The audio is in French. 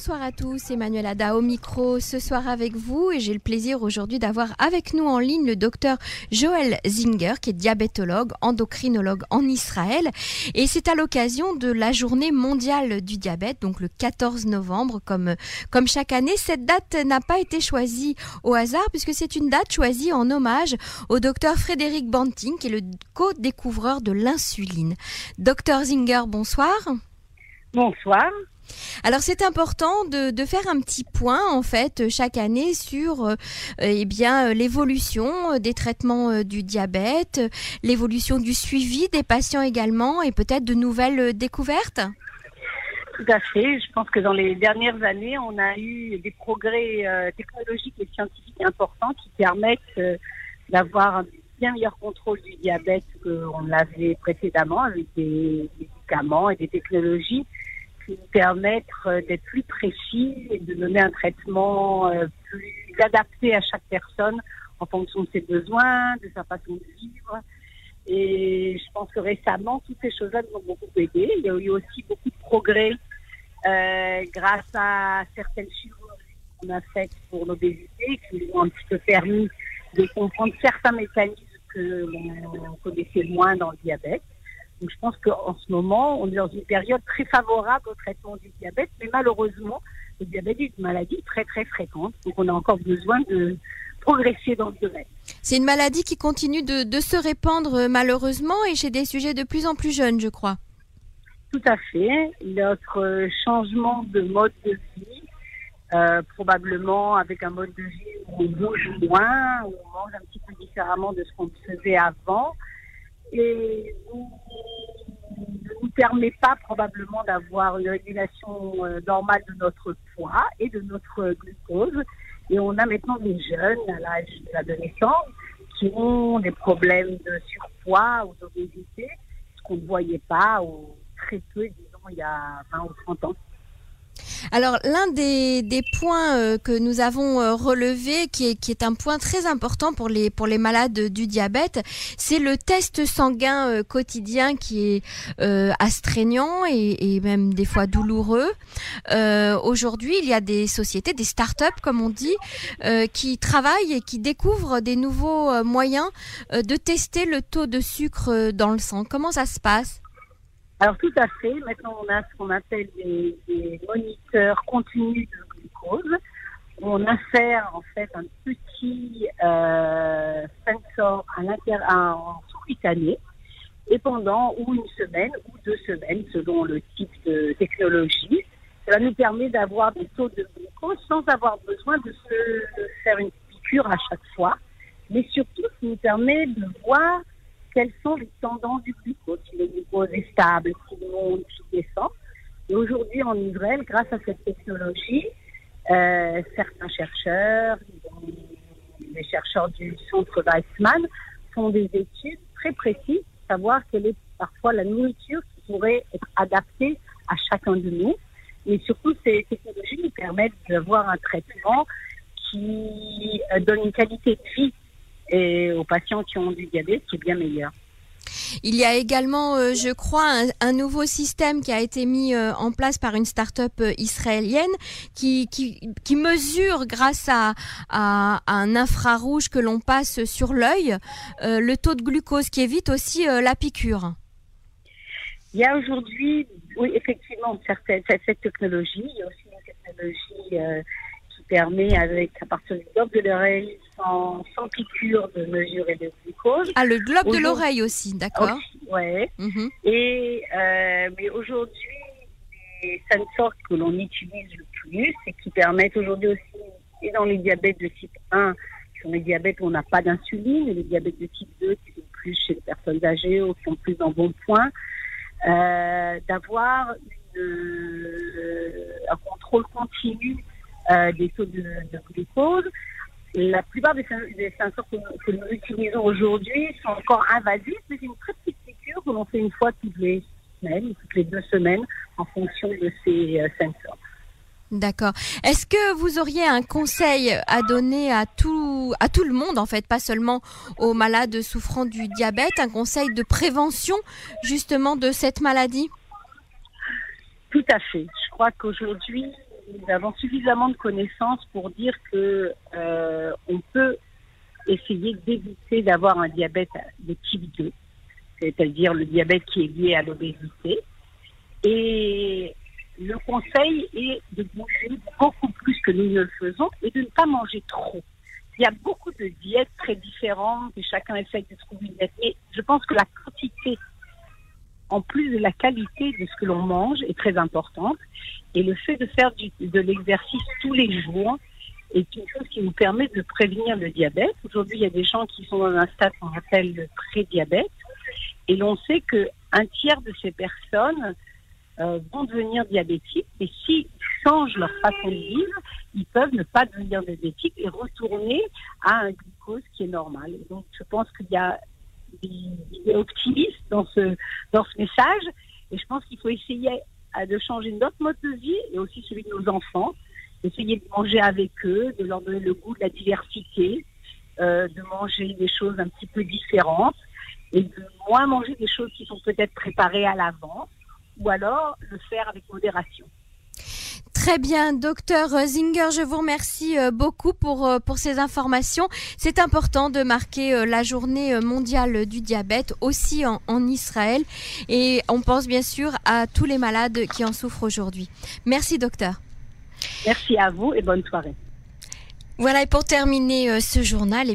bonsoir à tous. Emmanuel Ada au micro ce soir avec vous et j'ai le plaisir aujourd'hui d'avoir avec nous en ligne le docteur Joël Zinger qui est diabétologue, endocrinologue en Israël et c'est à l'occasion de la journée mondiale du diabète, donc le 14 novembre comme, comme chaque année. Cette date n'a pas été choisie au hasard puisque c'est une date choisie en hommage au docteur Frédéric Banting qui est le co-découvreur de l'insuline. Docteur Zinger, bonsoir. Bonsoir. Alors c'est important de, faire un petit point en fait chaque année sur euh, eh bien euh, l'évolution des traitements euh, du diabète, l'évolution du suivi des patients également et peut-être de nouvelles découvertes. Tout à fait. Je pense que dans les dernières années, on a eu des progrès technologiques et scientifiques importants qui permettent d'avoir un bien meilleur contrôle du diabète qu'on l'avait précédemment avec des médicaments et des technologies qui nous permettent euh, d'être plus précis et de donner un traitement euh, plus adapté à chaque personne en fonction de ses besoins, de sa façon de vivre. Et je pense que récemment, toutes ces choses-là nous ont beaucoup aidé. Il y a eu aussi beaucoup de progrès euh, grâce à certaines chirurgies qu'on a faites pour l'obésité qui nous ont un petit peu permis de comprendre certains mécanismes que l'on connaissait moins dans le diabète. Donc je pense qu'en ce moment, on est dans une période très favorable au traitement du diabète, mais malheureusement, le diabète est une maladie très très fréquente, donc on a encore besoin de progresser dans ce domaine. C'est une maladie qui continue de, de, se répandre malheureusement et chez des sujets de plus en plus jeunes, je crois. Tout à fait. Notre changement de mode de vie, euh, probablement avec un mode de vie où on bouge moins, où on mange un petit peu différemment de ce qu'on faisait avant, et ne permet pas probablement d'avoir une régulation euh, normale de notre poids et de notre glucose. Et on a maintenant des jeunes à l'âge de l'adolescence qui ont des problèmes de surpoids ou d'obésité, ce qu'on ne voyait pas ou très peu, disons, il y a 20 ou 30 ans. Alors l'un des, des, points euh, que nous avons euh, relevé, qui est, qui est, un point très important pour les, pour les malades du diabète, c'est le test sanguin euh, quotidien qui est euh, astreignant et, et, même des fois douloureux. Aujourd'hui, il y a des sociétés, des start-up comme on dit, qui travaillent et qui découvrent des nouveaux moyens de tester le taux de sucre dans le sang. Comment ça se passe? Alors tout à fait. Maintenant, on a ce qu'on appelle des, moniteurs continus de glucose. On insère en fait un petit euh, sensor à l'intérieur en sous-cutané et pendant ou une semaine ou deux semaines, selon le type de technologie, cela nous permet d'avoir des taux de glucose sans avoir besoin de se faire une piqûre à chaque fois, mais surtout, ça nous permet de voir quelles sont les tendances du glucose, si le glucose est stable, s'il monte, s'il descend. Et aujourd'hui, en Israël, grâce à cette technologie, euh, certains chercheurs, les chercheurs du centre Weissmann, font des études très précises, savoir quelle est parfois la nourriture qui pourrait être adaptée à chacun de nous. Et surtout, ces technologies nous permettent d'avoir un traitement qui euh, donne une qualité de vie et aux patients qui ont du diabète qui est bien meilleur. Il y a également, euh, je crois, un, un, nouveau système qui a été mis euh, en place par une start-up euh, israélienne qui, qui, qui, mesure grâce à, à, à un infrarouge que l'on passe sur l'œil euh, le taux de glucose qui évite aussi la piqûre. Il y a aujourd'hui, oui, effectivement, certaines, cette technologie. Il y a aussi une technologie permet, avec à partir du lobe de l'oreille, sans, sans, piqûre de mesurer le glucose. Ah, le globe de l'oreille aussi, d'accord. Ouais. Mm -hmm. Et euh, mais aujourd'hui, les sensors que l'on utilise le plus et qui permettent aujourd'hui aussi, et dans les diabètes de type 1, qui sont les diabètes où on n'a pas d'insuline, et les diabètes de type 2 qui sont plus chez les personnes âgées ou qui sont plus en bon point, euh, d'avoir un contrôle continu euh, des taux de, de glucose la plupart des, des sensors que, que, nous utilisons aujourd'hui sont encore invasifs, mais c'est une très petite piqûre que l'on fait une fois toutes les semaines, toutes les deux semaines, en fonction de ces euh, sensors. D'accord. Est-ce que vous auriez un conseil à donner à tout, à tout le monde, en fait, pas seulement aux malades souffrant du diabète, un conseil de prévention justement de cette maladie? Tout à fait. Je crois qu'aujourd'hui, nous avons suffisamment de connaissances pour dire que euh, on peut essayer d'éviter d'avoir un diabète de type 2, c'est-à-dire le diabète qui est lié à l'obésité. Et le conseil est de manger beaucoup plus que nous ne le faisons et de ne pas manger trop. Il y a beaucoup de diètes très différentes et chacun essaie de trouver une diète. Mais je pense que la quantité, en plus de la qualité de ce que l'on mange, est très importante. Et le fait de faire de l'exercice tous les jours est une chose qui nous permet de prévenir le diabète. Aujourd'hui, il y a des gens qui sont dans un stade qu'on appelle le pré-diabète. Et l'on sait qu'un tiers de ces personnes euh, vont devenir diabétiques. Et s'ils changent leur façon de vivre, ils peuvent ne pas devenir diabétiques et retourner à un glucose qui est normal. donc, je pense qu'il y a des optimistes dans ce, dans ce message. Et je pense qu'il faut essayer de changer notre mode de vie et aussi celui de nos enfants. Essayer de manger avec eux, de leur donner le goût de la diversité, euh, de manger des choses un petit peu différentes et de moins manger des choses qui sont peut-être préparées à l'avance ou alors le faire avec modération. Très bien, docteur Zinger, je vous remercie euh, beaucoup pour, euh, pour ces informations. C'est important de marquer euh, la journée mondiale du diabète aussi en, en, Israël et on pense bien sûr à tous les malades qui en souffrent aujourd'hui. Merci docteur. Merci à vous et bonne soirée. Voilà, et pour terminer ce journal,